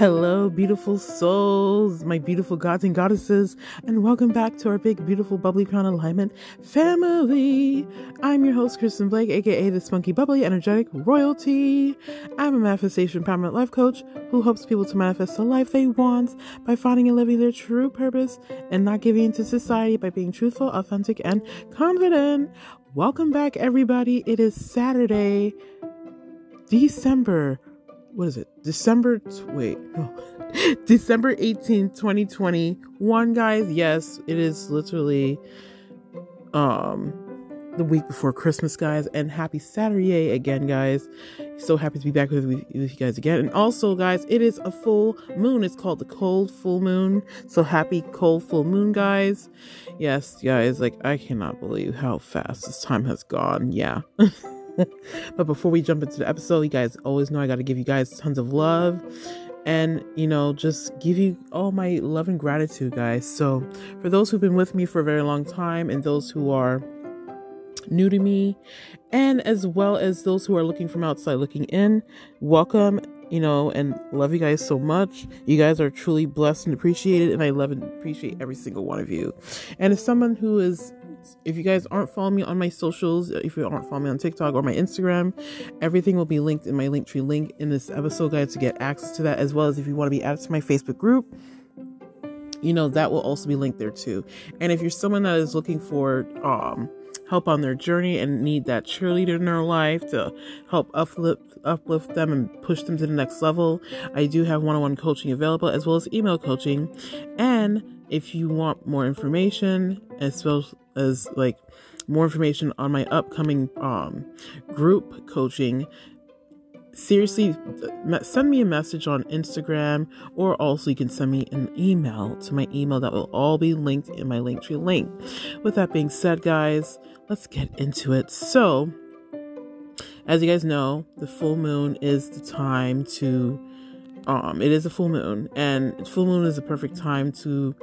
Hello, beautiful souls, my beautiful gods and goddesses, and welcome back to our big, beautiful, bubbly crown alignment family. I'm your host, Kristen Blake, aka the spunky, bubbly, energetic royalty. I'm a manifestation permanent life coach who helps people to manifest the life they want by finding and living their true purpose and not giving into society by being truthful, authentic, and confident. Welcome back, everybody. It is Saturday, December what is it? December, wait, no. December 18th, 2021, guys. Yes, it is literally um the week before Christmas, guys. And happy Saturday again, guys. So happy to be back with, with you guys again. And also, guys, it is a full moon. It's called the cold full moon. So happy cold full moon, guys. Yes, guys, like I cannot believe how fast this time has gone. Yeah. but before we jump into the episode, you guys always know I got to give you guys tons of love and, you know, just give you all my love and gratitude, guys. So, for those who've been with me for a very long time and those who are new to me, and as well as those who are looking from outside looking in, welcome you know, and love you guys so much. You guys are truly blessed and appreciated, and I love and appreciate every single one of you. And as someone who is if you guys aren't following me on my socials, if you aren't following me on TikTok or my Instagram, everything will be linked in my Linktree link in this episode guide to get access to that, as well as if you want to be added to my Facebook group, you know, that will also be linked there too. And if you're someone that is looking for um help on their journey and need that cheerleader in their life to help uplift uplift them and push them to the next level, I do have one-on-one coaching available as well as email coaching. And if you want more information as well as like more information on my upcoming um, group coaching, seriously send me a message on Instagram or also you can send me an email to my email that will all be linked in my Linktree link. With that being said, guys, let's get into it. So, as you guys know, the full moon is the time to um it is a full moon and full moon is the perfect time to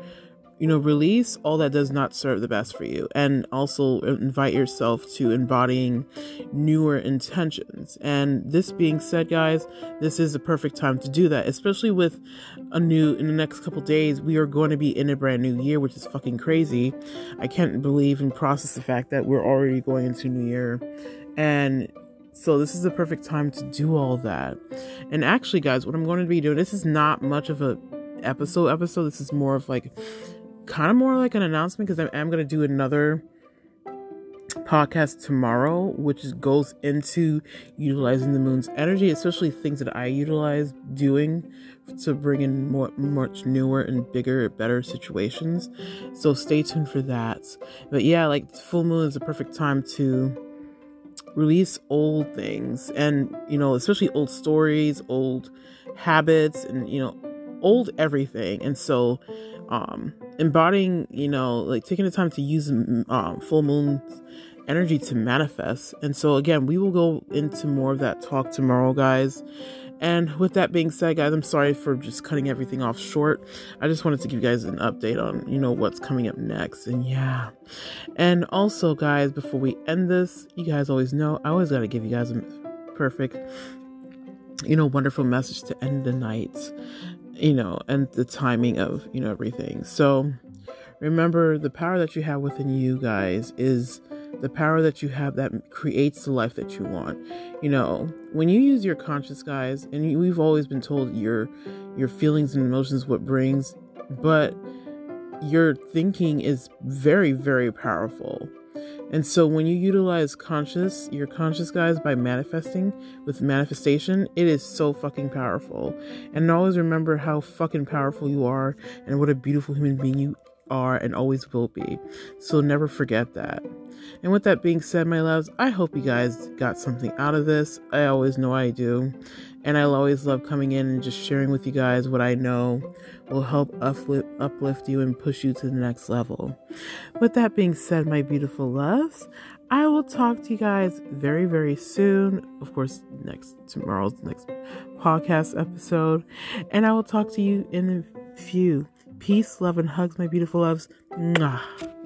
you know, release all that does not serve the best for you and also invite yourself to embodying newer intentions. And this being said, guys, this is the perfect time to do that, especially with a new, in the next couple days, we are going to be in a brand new year, which is fucking crazy. I can't believe and process the fact that we're already going into new year. And so this is the perfect time to do all that. And actually, guys, what I'm going to be doing, this is not much of a episode episode. This is more of like kind of more like an announcement because I am going to do another podcast tomorrow, which goes into utilizing the moon's energy, especially things that I utilize doing to bring in more, much newer and bigger, better situations. So stay tuned for that. But yeah, like full moon is a perfect time to release old things and, you know, especially old stories, old habits, and, you know, old everything. And so, um, embodying, you know, like taking the time to use um, full moon energy to manifest. And so, again, we will go into more of that talk tomorrow, guys. And with that being said, guys, I'm sorry for just cutting everything off short. I just wanted to give you guys an update on, you know, what's coming up next. And yeah. And also, guys, before we end this, you guys always know I always got to give you guys a perfect, you know, wonderful message to end the night you know, and the timing of, you know, everything. So remember the power that you have within you guys is the power that you have that creates the life that you want. You know, when you use your conscious guys, and we've always been told your your feelings and emotions what brings, but your thinking is very very powerful. And so when you utilize conscious, your conscious guys by manifesting with manifestation, it is so fucking powerful. And always remember how fucking powerful you are and what a beautiful human being you are and always will be. So never forget that. And with that being said, my loves, I hope you guys got something out of this. I always know I do. And I always love coming in and just sharing with you guys what I know will help uplift, uplift you and push you to the next level. With that being said, my beautiful loves, I will talk to you guys very, very soon. Of course, next tomorrow's next podcast episode. And I will talk to you in a few. Peace, love, and hugs, my beautiful loves. Mwah.